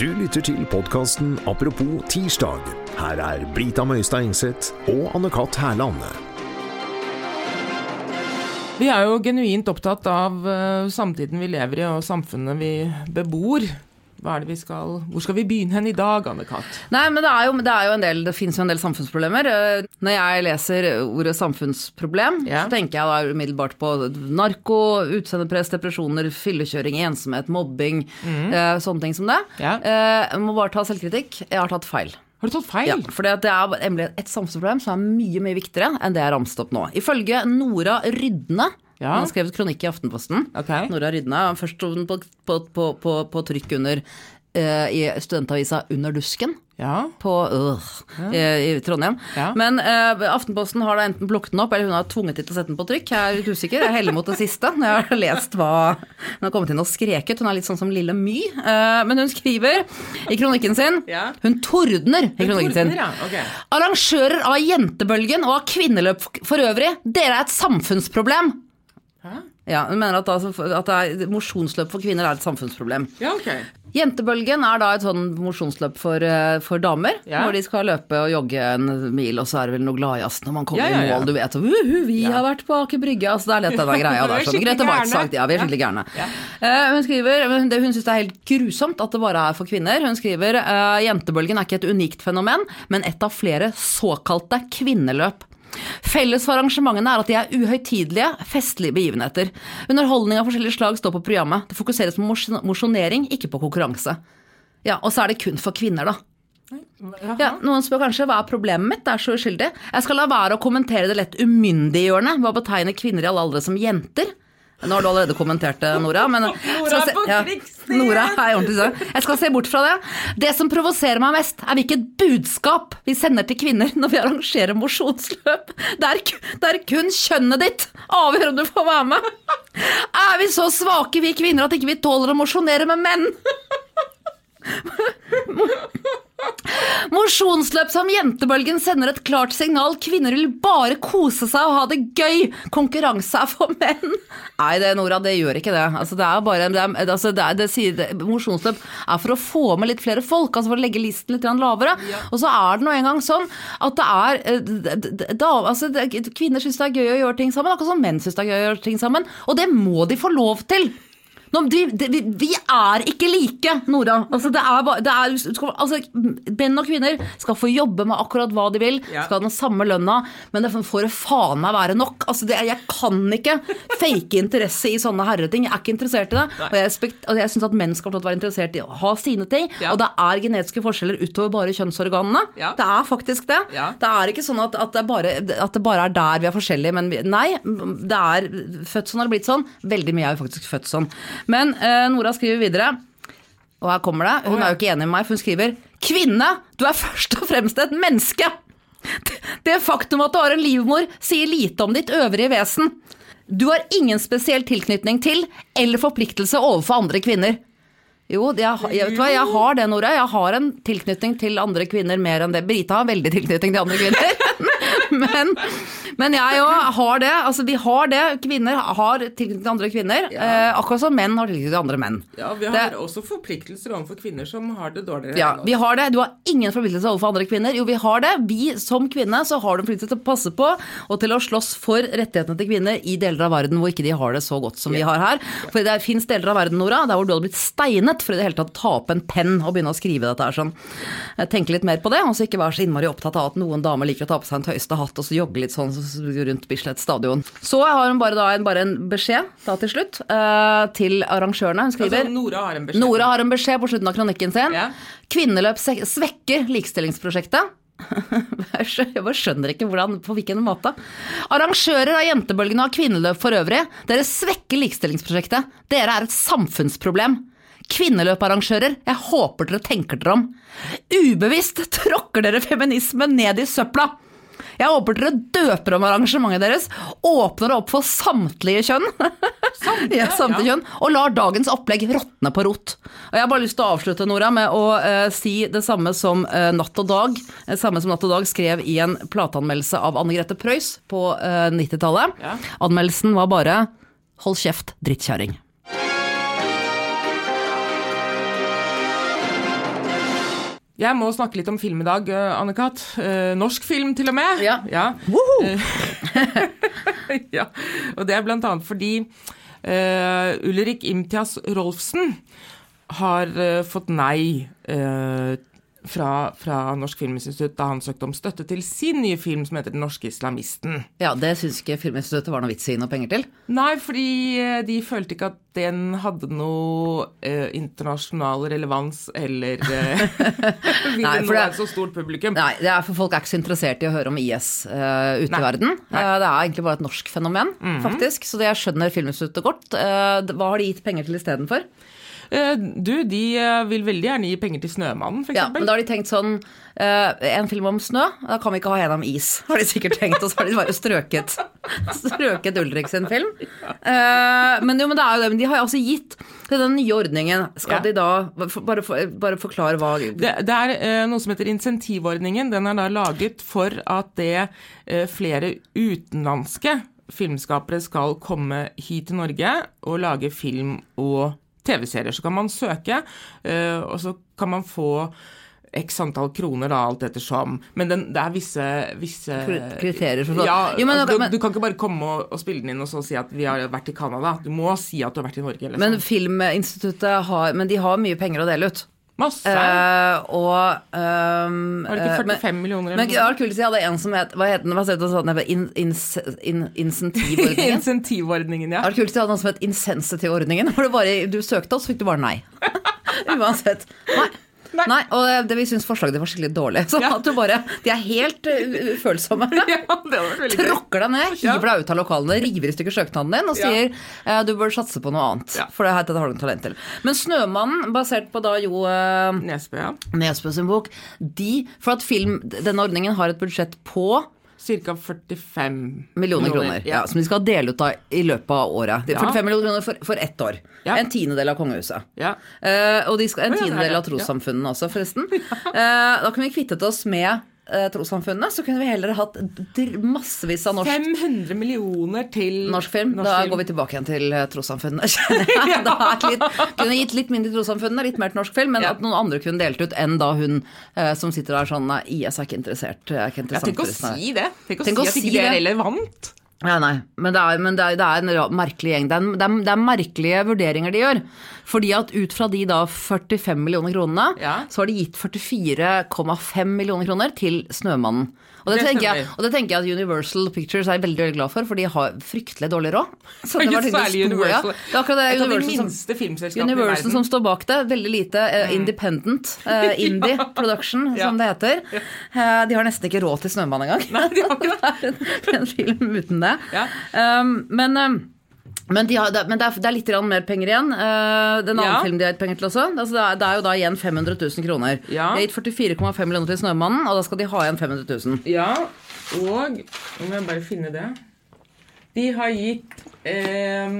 Du lytter til podkasten Apropos tirsdag. Her er Brita Møystad Engseth og Anne-Kat. Hærland. Vi er jo genuint opptatt av eh, samtiden vi lever i og samfunnet vi bebor. Hva er det vi skal, hvor skal vi begynne hen i dag, Anne-Kat? Nei, men det er jo, det jo del, det finnes jo en del samfunnsproblemer. Når jeg leser ordet samfunnsproblem, Ja. så tenker jeg da umiddelbart på narko, utseendepress, depresjoner, fyllekjøring, ensomhet, mobbing, eh, sånne ting som det. Ja. Eh, må bare ta selvkritikk. Jeg har tatt feil. Har du tatt feil? Ja, for det er nemlig et samfunnsproblem som er mye mye viktigere enn det jeg ramset opp nå. Ifølge Nora Rydne, Ja. hun har skrevet kronikk i Aftenposten. Okay. Nora Rydne, først sto den på, på, på, på, på trykk under i studentavisa Under dusken Ja. på øh, i, i Trondheim. Ja. Men uh, Aftenposten har da enten plukket den opp, eller hun har tvunget dem til å sette den på trykk. Jeg er litt usikker. Jeg heller mot det siste. når Jeg har lest hva Hun har kommet inn og skreket. Hun er litt sånn som Lille My. Uh, men hun skriver i kronikken sin Ja. Hun tordner i kronikken sin. Tordner, ja. Ok. Arrangører av jentebølgen og av kvinneløp for øvrig, dere er et samfunnsproblem. Hæ? Ja, Hun mener at, altså, at det mosjonsløp for kvinner er et samfunnsproblem. Ja, ok. Jentebølgen er da et sånn mosjonsløp for, eh, for damer. Ja. Hvor de skal løpe og jogge en mil, og så er det vel noe gladjazz når man kommer Ja, ja, i mål. Du vet, uhu, vi har vært på Aker Brygge. Altså, det er litt denne greia er der. Sånn. Grete Waitz sagt, ja, vi er skikkelig gærne. Eh, hun skriver, det, hun syns det er helt grusomt at det bare er for kvinner. Hun skriver uh, jentebølgen er ikke et unikt fenomen, men et av flere såkalte kvinneløp. Felles for arrangementene er at de er uhøytidelige, festlige begivenheter. Underholdning av forskjellige slag står på programmet. Det fokuseres på mos- mosjonering, ikke på konkurranse. Ja, Og så er det kun for kvinner, da. Ja, Noen spør kanskje hva er problemet mitt, det er så uskyldig. Jeg skal la være å kommentere det lett umyndiggjørende ved å betegne kvinner i alle aldre som jenter. Nå har du allerede kommentert det, Nora. Men Nora på ja! Nora er ordentlig sånn. Jeg skal se bort fra det. Det som provoserer meg mest, er hvilket budskap vi sender til kvinner når vi arrangerer mosjonsløp. Det er, det er kun kjønnet ditt avgjør om du får være med. Er vi så svake, vi kvinner, at ikke vi tåler å mosjonere med menn? Mosjonsløp som jentebølgen sender et klart signal. Kvinner vil bare kose seg og ha det gøy. Konkurranse er for menn. Nei, det, Nora, det gjør ikke det. Altså, det er bare, det er, altså, det er, det sier, mosjonsløp er for å få med litt flere folk, altså for å legge listen litt lavere. lavere. Og så er det nå engang sånn at det er eh, da, altså, det, Kvinner syns det er gøy å gjøre ting sammen, akkurat som menn syns det er gøy å gjøre ting sammen. Og det må de få lov til. Vi, vi er ikke like, Nora. Altså, det er, bare- det er, skal- altså, menn og kvinner skal få jobbe med akkurat hva de vil, Ja. skal ha den samme lønna, men det får faen meg være nok. Altså, det, jeg kan ikke fake interesse i sånne herreting. Jeg er ikke interessert i det. Og jeg, respekt- og jeg syns at menn skal få være interessert i å ha sine ting. Ja. Og det er genetiske forskjeller utover bare kjønnsorganene. Ja. Det er faktisk det. Det er ikke sånn at, at, det bare, at det bare er der vi er forskjellige, men vi, nei. Det er født sånn har det blitt sånn. Veldig mye er jo faktisk født sånn. Men uh, Nora skriver videre, og her kommer det. Hun ja. er jo ikke enig med meg, for hun skriver Kvinne, du er først og fremst et menneske. Det faktum at du har en livmor, sier lite om ditt øvrige vesen. Du har ingen spesiell tilknytning til eller forpliktelse overfor andre kvinner. Jo, jeg, jeg, vet hva, jeg har det, Nora. Jeg har en tilknytning til andre kvinner mer enn det. Brita har veldig tilknytning til andre kvinner. Men, men jeg òg har det. Altså, vi har det. Kvinner har tilknytning til andre kvinner. Eh, akkurat som menn har tilknytning til andre menn. Ja, vi Det- har også forpliktelser overfor kvinner som har det dårligere. Ja, vi har det. Du har ingen forpliktelser overfor andre kvinner. Jo, vi har det. Vi som kvinne så har du forpliktelser forpliktelse til å passe på og til å slåss for rettighetene til kvinner i deler av verden hvor ikke de har det så godt som vi har her. For det fins deler av verden, Nora, der hvor du hadde blitt steinet for i det hele tatt å ta opp en penn og begynne å skrive dette her sånn. Tenke litt mer på det, og så ikke være så innmari opptatt av at noen damer liker å ta på seg en tøyste hatt og så jogge litt sånn rundt Bislett stadion. Så har hun bare da en, bare en beskjed da til slutt uh, til arrangørene. Hun skriver Altså, Nora har. Nora har en beskjed på slutten av kronikken sin. Ja. Kvinneløp svekker likestillingsprosjektet. Jeg bare skjønner ikke hvordan, på hvilken måte. Arrangører av jentebølgene og kvinneløp for øvrig, dere svekker likestillingsprosjektet. Dere er et samfunnsproblem. Kvinneløparrangører, jeg håper dere tenker dere om. Ubevisst tråkker dere feminismen ned i søpla. Jeg håper dere døper om arrangementet deres, åpner det opp for samtlige kjønn, ja, samtlige ja. kjønn og lar dagens opplegg råtne på rot. Og Jeg har bare lyst til å avslutte Nora, med å eh, si det samme som eh, Natt og Dag eh, samme som Natt og Dag skrev i en plateanmeldelse av Anne Grete Preus på eh, 90-tallet. Ja. Anmeldelsen var bare 'hold kjeft, drittkjerring'. Jeg må snakke litt om film i dag, eh, Anne-Kat. Eh, norsk film, til og med. Ja. ja. Ja. Og det er blant annet fordi uh, Ulrik Imtias Rolfsen har uh, fått nei eh, fra, fra Norsk Filminstitutt da han søkte om støtte til sin nye film som heter Den norske islamisten. Ja, det syns ikke Filminstituttet var noe vits i noe penger til. Nei, fordi eh, de følte ikke at den hadde noe eh, internasjonal relevans, eller eh, Nei, for det det- et så stort publikum. Nei, det er for folk er ikke så interessert i å høre om IS uh, ute Nei. i verden. Eh, det er egentlig bare et norsk fenomen, faktisk. Så det skjønner Filminstituttet godt. Uh, hva har de gitt penger til istedenfor? Eh, du, de eh, vil veldig gjerne gi penger til Snømannen, f.eks. Ja, men da har de tenkt sånn eh, En film om snø, da kan vi ikke ha en om is, har de sikkert tenkt. Og så har de bare strøket, strøket Ulrik sin film. Men jo, men det er jo det. Men de har altså gitt den nye ordningen Skal Ja. de da Bare, bare forklare hva Det, det er noe som heter insentivordningen. Den er da laget for at det flere utenlandske filmskapere skal komme hit til Norge og lage film og TV-serier. Så kan man søke, eh, og så kan man få x antall kroner, da, alt ettersom. Men den, det er visse, visse kriterier for sånn. Ja, Jo, men- du, men- du kan ikke bare komme og, og spille den inn og så si at vi har vært i Canada. Du må si at du har vært i Norge. Eller Men sånn. Filminstituttet har Men de har mye penger å dele ut. Masse. Uh, og um, Var det ikke eh, men- 45 millioner? Men det var kult jeg hadde en som het Hva het den? Hva het den sånn? In, in, insentivordningen? Insentivordningen, ja. Det var kult hvis jeg hadde noe som het insensitivordningen. Hvor du, bare, du søkte, og så fikk du bare nei. Uansett. Nei. Nei. Nei, og det, det vi syns forslaget var skikkelig dårlig. Så Ja. at du bare De er helt uh, ufølsomme. ja, det. Tråkker deg ned, hiver deg ut av lokalene, river i stykker søknaden din og sier ja. du bør satse på noe annet. For det dette har du talent til. Men 'Snømannen', basert på da jo eh, Nesbø, ja. Nesbø sin bok, de For at film, denne ordningen har et budsjett på Cirka 45 millioner kroner. Ja. som de skal dele ut av i løpet av året. De- Ja. 45 millioner kroner for, for ett år. Ja. En tiendedel av kongehuset. Ja. Eh, og de skal, en ja, tiendedel av trossamfunnene også, forresten. Uh, da kunne vi kvittet oss med eh, trossamfunnene, så kunne vi heller hatt dr- massevis av norsk 500 millioner til Norsk film. da går vi tilbake igjen til eh, trossamfunnene. kjenner jeg. Da er det litt, kunne gitt litt mindre til trossamfunnene, litt mer til norsk film, men Ja. at noen andre kunne delt ut enn da hun eh, som sitter der sånn Nei, IS er ikke interessert. Er ikke interessant tenk å for oss, nei. si det. Tenk å si at ikke det er det. relevant. Ja, nei, men det er, men det er, det er en merkelig gjeng. Det er, det, er, det er merkelige vurderinger de gjør. Fordi at ut fra de da 45 millioner kronene, Ja. så har de gitt 44,5 millioner kroner til Snømannen. Og det, Det tenker jeg, og det tenker jeg at Universal Pictures er veldig veldig glad for, for de har fryktelig dårlig råd. Så det var å særlig Universal. Det er akkurat det de Universal som, verden. Universal som står bak det. Veldig lite uh, independent, Uh, indie production, Ja. som det heter. Uh, de har nesten ikke råd til Snømann engang. Nei, de har ikke det. det er en, en film uten det. Ja. Um, men um, men, de har, det, men det, er, det er litt mer penger igjen. Uh, den andre Ja. filmen de har gitt penger til også. Altså det, er, det er jo da igjen 500 000 kroner. Ja. De har gitt 44,5 millioner til Snømannen, og da skal de ha igjen 500 000. Ja, og Nå må jeg bare finne det. De har gitt eh,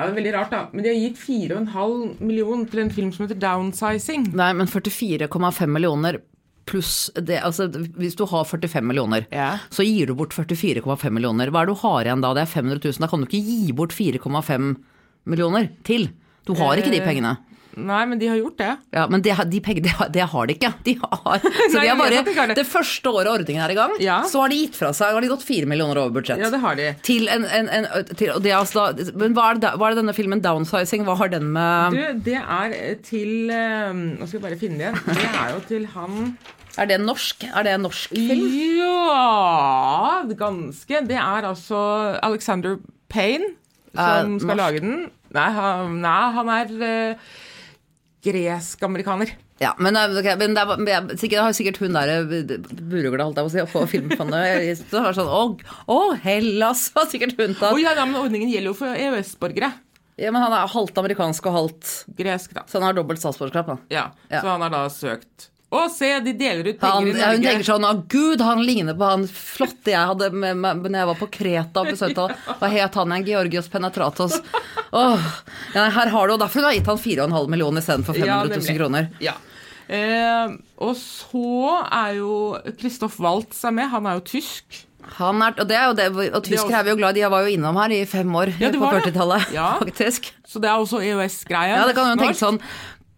Ja, det er veldig rart, da. Men de har gitt 4,5 millioner til en film som heter Downsizing. Nei, men 44,5 millioner pluss det Altså hvis du har 45 millioner, Ja. så gir du bort 44,5 millioner. Hva er det du har igjen da? Det er 500 000. Da kan du ikke gi bort 4,5 millioner til. Du har ikke de Eh, pengene. Nei, men de har gjort det. Ja, Men det, de pengene det, det har de ikke. De har, så Nei, de har bare, de det. det første året ordningen er i gang, Ja. så har de gitt fra seg har de gått fire millioner over budsjett. Ja, det har de. Til en, en, en til, det er altså Men hva er, det, hva er det denne filmen 'Downsizing', hva har den med Du, det er til eh, Nå skal jeg bare finne det igjen. Det er jo til han Er det norsk? Er det en norsk film? Ja Ganske. Det er altså Alexander Payne som uh, skal norsk? lage den. Nei, han, nei, han er uh, gresk-amerikaner. Ja, men, okay, men det, er, sikkert, har sikkert hun der eh, Burugla, holdt jeg på å si, på Filmfondet. Så har sånn Å, å, Hellas! Har sikkert hun Å Oh, ja, ja, men ordningen gjelder jo for EØS-borgere. Ja, men han er halvt amerikansk og halvt Gresk, da. Så han har dobbelt statsborgerskap, da. Ja. Ja. Så han har da søkt Å, se, de deler ut Han, penger i ja, hun tenker sånn Å gud, han ligner på han flotte jeg hadde med meg når jeg var på Kreta og besøkte han. Hva het han igjen? Georgios Penetratos. Åh, ja, her har du, og Derfor har jeg gitt han 4,5 millioner istedenfor 500 000 kroner. Ja. Eh, og så er jo Christoph Waltz er med. Han er jo tysk. Han er, og det er jo det, og tyskere er vi jo glad i. De var jo innom her i fem år Ja, på 40-tallet, Ja. faktisk. Så det er også EØS-greia. Ja, det kan jo tenke sånn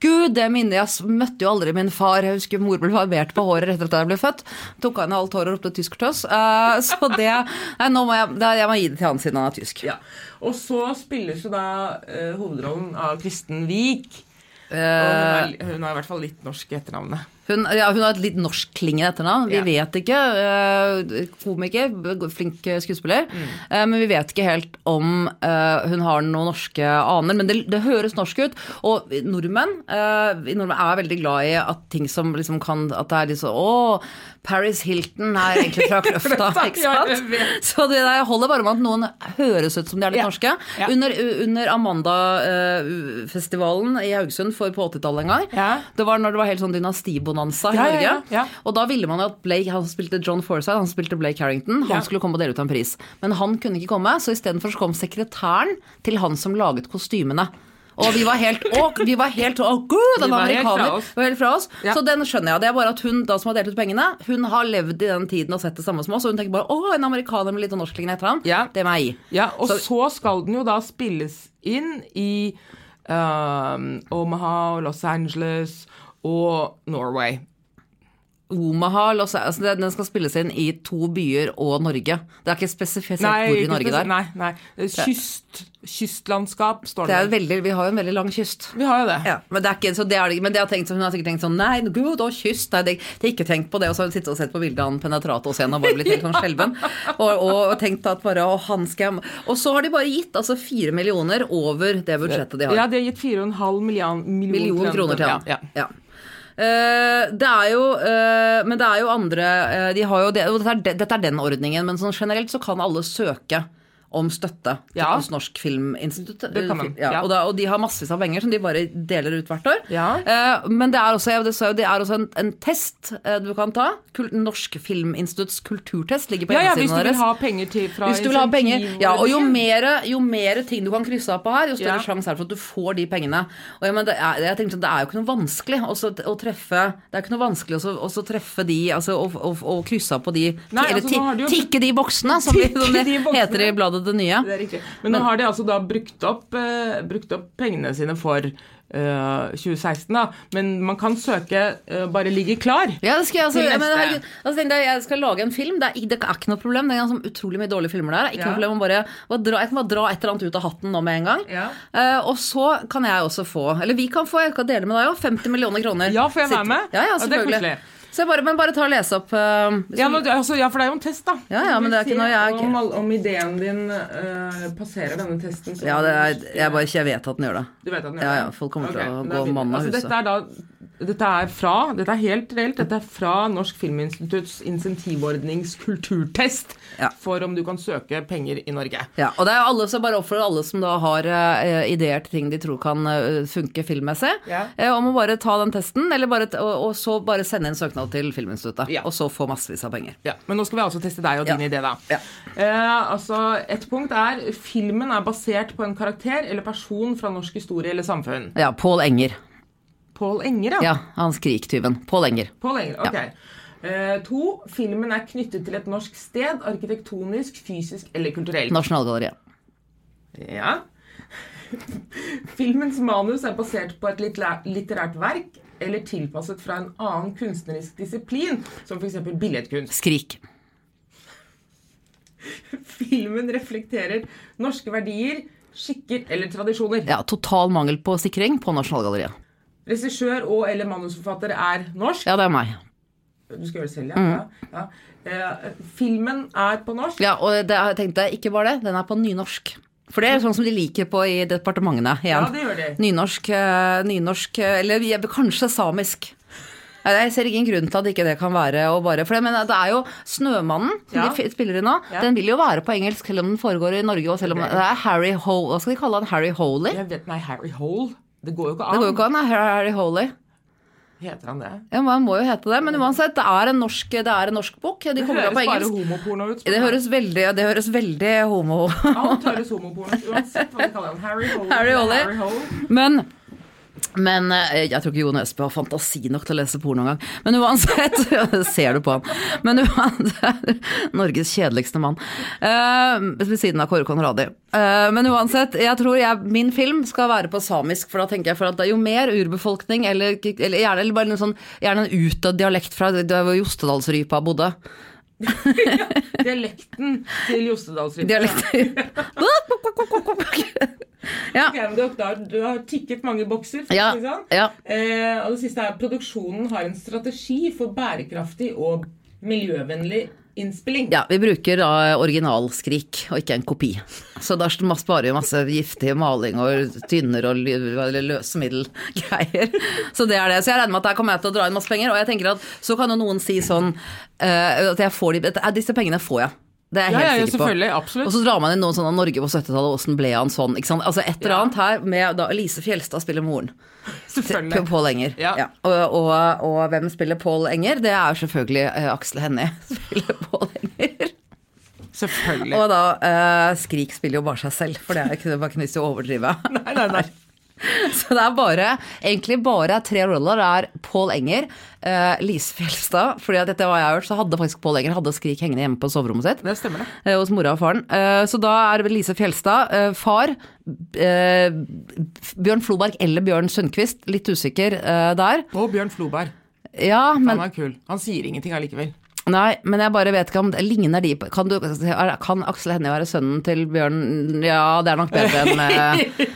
Gud, det minner jeg møtte jo aldri min far. Jeg husker mor ble barbert på håret etter at jeg ble født. Tok av henne alt håret og ropte tyskertøss. Uh, så det Nei, nå må jeg, det, jeg må gi det til han siden han er tysk. Ja. Og så spilles jo da uh, hovedrollen av Kristen Wiig. Uh, Eh, hun, er, hun har i hvert fall litt norsk i etternavnet. Hun, ja, hun har et litt norskklingende etternavn. Vi Ja. vet ikke. eh, komiker, flink skuespiller. Mm. Eh, men vi vet ikke helt om eh, hun har noen norske aner. Men det, det høres norsk ut. Og nordmenn, nordmenn er veldig glad i at ting som liksom kan At det er liksom Å, Paris Hilton er egentlig fra Kløfta, ikke sant? Så det der holder bare med at noen høres ut som de er litt norske. Under, under Amanda-festivalen i Haugesund for på 80-tallet en gang, Ja. det var når det var helt sånn dynastibonanza i Norge. Og da ville man jo at Blake, han spilte John Forsythe, han spilte Blake Harrington, han skulle komme og dele ut en pris. Men han kunne ikke komme, så istedenfor så kom sekretæren til han som laget kostymene. Og vi var helt Å, vi var helt Å, gud, helt fra amerikaner! oss. var helt fra oss. Ja. Så den skjønner jeg. Det er bare at hun da som har delt ut pengene, hun har levd i den tiden og sett det samme som oss, og hun tenker bare å, en amerikaner med litt norsklignende etter ham. Ja. det er meg. Ja, og Så- så, skal den jo da spilles inn i um, Omaha, Los Angeles og Norway. Omaha, Los altså Den skal spilles inn i to byer og Norge. Det er ikke spesifisert hvor i Norge det er. Nei, nei. Kyst, kystlandskap står Det er det. veldig, vi har jo en veldig lang kyst. Vi har jo det. Ja, men det er ikke, så det er. Men det har tenkt, hun har sikkert tenkt sånn Nei, gud, og kyst. Nei, det, har ikke tenkt på det. Og så har hun sittet og sett på bildet av han Penetratos igjen og bare blitt helt sånn skjelven. Og, og, og tenkt at bare å, han skal Og så har de bare gitt altså fire millioner over det budsjettet de har. Ja, de har gitt 4,5 million, million, million kroner til han. ja. Ja. Eh, det er jo eh, Men det er jo andre eh, De har jo det, dette, er, dette er den ordningen, men sånn generelt så kan alle søke om støtte Ja. hos Norsk Filminstitutt. Ja. Og, da, og de har massevis av penger som de bare deler ut hvert år. Ja. Eh, men det er også, det sa det er også en, en test eh, du kan ta. Kul Norsk Filminstitutts kulturtest ligger på Ja, ja, hvis du vil ha penger fra Hvis du vil ha penger, ja, og jo mer, jo mer ting du kan krysse av på her, jo større Ja. sjanse er det for at du får de pengene. Og ja, men det, er, jeg tenkte, sånn, det er jo ikke noe vanskelig også, å treffe Det er ikke noe vanskelig også treffe de, altså å, og, og krysse av på de Nei, Eller altså, ti, jo- tikke de boksene, som, vi, som det heter i bladet Det Nye. Det er riktig. Men, nå har de altså da brukt opp, uh, brukt opp pengene sine for Uh, 2016, da. Men man kan søke uh, bare ligge klar. Ja, det skal jeg, altså, Til jeg, men, altså, jeg, jeg skal lage en film. Det er, det er ikke noe problem. Det er ganske utrolig mye dårlige filmer der. Ikke Ja. noe problem bare, dra, Jeg kan bare dra et eller annet ut av hatten nå med en gang. Ja. Uh, og så kan jeg også få Eller vi kan få, jeg kan dele med deg òg, 50 millioner kroner. Ja, får jeg være med? Ja, ja, Ja, det er selvfølgelig. koselig. Så jeg bare, men bare ta og lese opp uh, Ja, men, altså, ja, for det er jo en test, da. Ja, ja, men det er ikke noe jeg- om, om ideen din uh, passerer denne testen. så ja, det er, jeg bare ikke vet at den gjør det. Du vet at den gjør det? ja, ja, folk kommer til å gå mann av altså, huset. Dette er da dette er fra, dette er helt reelt, dette er fra Norsk Filminstitutts insentivordnings kulturtest Ja. for om du kan søke penger i Norge. Ja, og det er jo alle som bare oppfordrer alle som da har uh, ideer til ting de tror kan uh, funke filmmessig, Ja. uh, om å bare ta den testen, eller bare, og, og så bare sende inn søknad til Filminstituttet. Ja. Og så få massevis av penger. Ja, Men nå skal vi altså teste deg og din idé, da. Ja. Altså, Et punkt er filmen er basert på en karakter eller person fra norsk historie eller samfunn. Ja, Pål Enger. Pål Enger, ja. Ja, han skriktyven. Pål Enger. Pål Enger, ok. Eh, to, filmen er knyttet til et norsk sted, arkitektonisk, fysisk eller kulturelt. Nasjonalgalleriet. Ja. Filmens manus er basert på et litterært verk eller tilpasset fra en annen kunstnerisk disiplin, som f.eks. billedkunst. Skrik. Filmen reflekterer norske verdier, skikker eller tradisjoner. Ja, total mangel på sikring på Nasjonalgalleriet. Regissør og eller manusforfatter er norsk. Ja, det er meg. Du skal gjøre det selv, ja. ja, ja. Eh, filmen er på norsk. Ja, og det, jeg tenkte ikke bare det, den er på nynorsk. For det er sånn som de liker på i departementene igjen. Ja, det gjør de. Nynorsk, eh, nynorsk eh, eller jeg- kanskje samisk. Nei, Jeg ser ingen grunn til at ikke det kan være å bare For det, men det er jo Snømannen, som Ja. de spiller i nå, Ja. den vil jo være på engelsk selv om den foregår i Norge, og selv om det er Harry Hole Hva skal de kalle han? Harry Holey? Jeg vet, nei, Harry Hole. Det går jo ikke an. Det går jo ikke an, Harry Holy. Heter han det? Ja, man må jo hete det, men uansett, det er en norsk, det er en norsk bok. De Det høres på bare homoporno ut. Det høres veldig, det høres veldig homo Alt høres homoporno ut, uansett hva de kaller han. Harry Holly. Harry Holly. Harry Holly. Men Men eh, jeg tror ikke Jon Østbø har fantasi nok til å lese porno engang. Men uansett, ser du på han. Men uansett, Norges kjedeligste mann. Uh, ved siden av Kåre Conradi. Uh, men uansett, jeg tror jeg, min film skal være på samisk, for da tenker jeg for at jo mer urbefolkning, eller, eller gjerne, eller bare en sånn, gjerne en utdødd dialekt fra der Jostedalsrypa bodde. Dialekten til Jostedalsrypa. Dialekten. ja. okay, du, har, du har tikket mange bokser. Ja, ja. Eh, og det siste er produksjonen har en strategi for bærekraftig og miljøvennlig innspilling. Ja, vi bruker da originalskrik og ikke en kopi. Så da sparer vi masse giftig maling og tynner og løsemiddelgreier. Så det er det. Så jeg regner med at der kommer jeg til å dra inn masse penger. Og jeg tenker at så kan jo noen si sånn uh, at jeg får de, Disse pengene får jeg. Det er jeg Ja, helt ja, ja, sikker på. Og så drar man inn noen sånn av Norge på 70-tallet, åssen ble han sånn? Ikke sant? Altså et eller annet her med da Elise Fjelstad spiller moren. Selvfølgelig. Pål Enger. Ja. Og, og, og hvem spiller Pål Enger? Det er selvfølgelig uh, Aksel Hennie. Spiller Pål Enger. Selvfølgelig. Og da uh, Skrik spiller jo bare seg selv, for det er ikke, det var ikke overdrive. Nei, nei, nei. Så det er bare, egentlig bare tre roller. Det er Pål Enger, uh, Lise Fjelstad, fordi at dette var jeg har hørt, så hadde faktisk Pål Enger hadde Skrik hengende hjemme på soverommet sitt. Det stemmer, det. Uh, Hos mora og faren. Uh, Så da er det Lise Fjelstad, uh, far, Bjørn Floberg eller Bjørn Sundquist, litt usikker der. Og Bjørn Floberg. Ja, Han er kul. Han sier ingenting allikevel. Nei, men jeg bare vet ikke om det ligner de på Kan, kan Aksel Hennie være sønnen til Bjørn Ja, det er nok bedre enn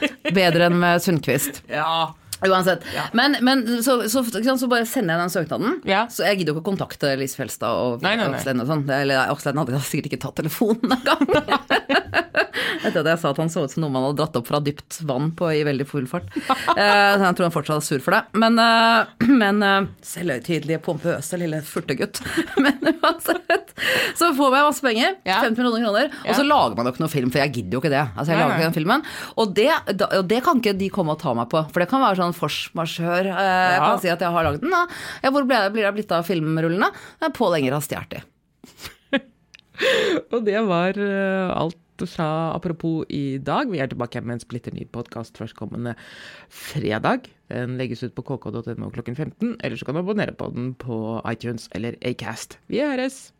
bedre enn med Sundquist. Ja. Uansett. Ja. Men, men så, så, så bare sender jeg den søknaden. Ja. Så jeg gidder jo ikke å kontakte Lise Fjelstad og Hennie og sånn. Eller Aksel Hennie hadde sikkert ikke tatt telefonen engang. Etter at jeg sa at han så ut som noe man hadde dratt opp fra dypt vann på, i veldig full fart. Eh, så jeg tror han fortsatt er sur for det. Men, eh, men eh, selvhøytidelige, pompøse lille furtegutt. Men uansett. Så får jeg masse penger. 50 millioner kroner. Og så lager man jo ikke noe film, for jeg gidder jo ikke det. Altså, jeg lager ikke den filmen. Og det, og det kan ikke de komme og ta meg på. For det kan være sånn forsmarsjør. Jeg kan si at jeg har lagd den. Ja, hvor blir det blitt av filmrullene? Pål Enger har stjålet de. Og det var alt sa apropos i dag. Vi er tilbake med en splitter ny podkast førstkommende fredag. Den legges ut på kk.no klokken 15, eller så kan du abonnere på den på iTunes eller Acast. Vi høres!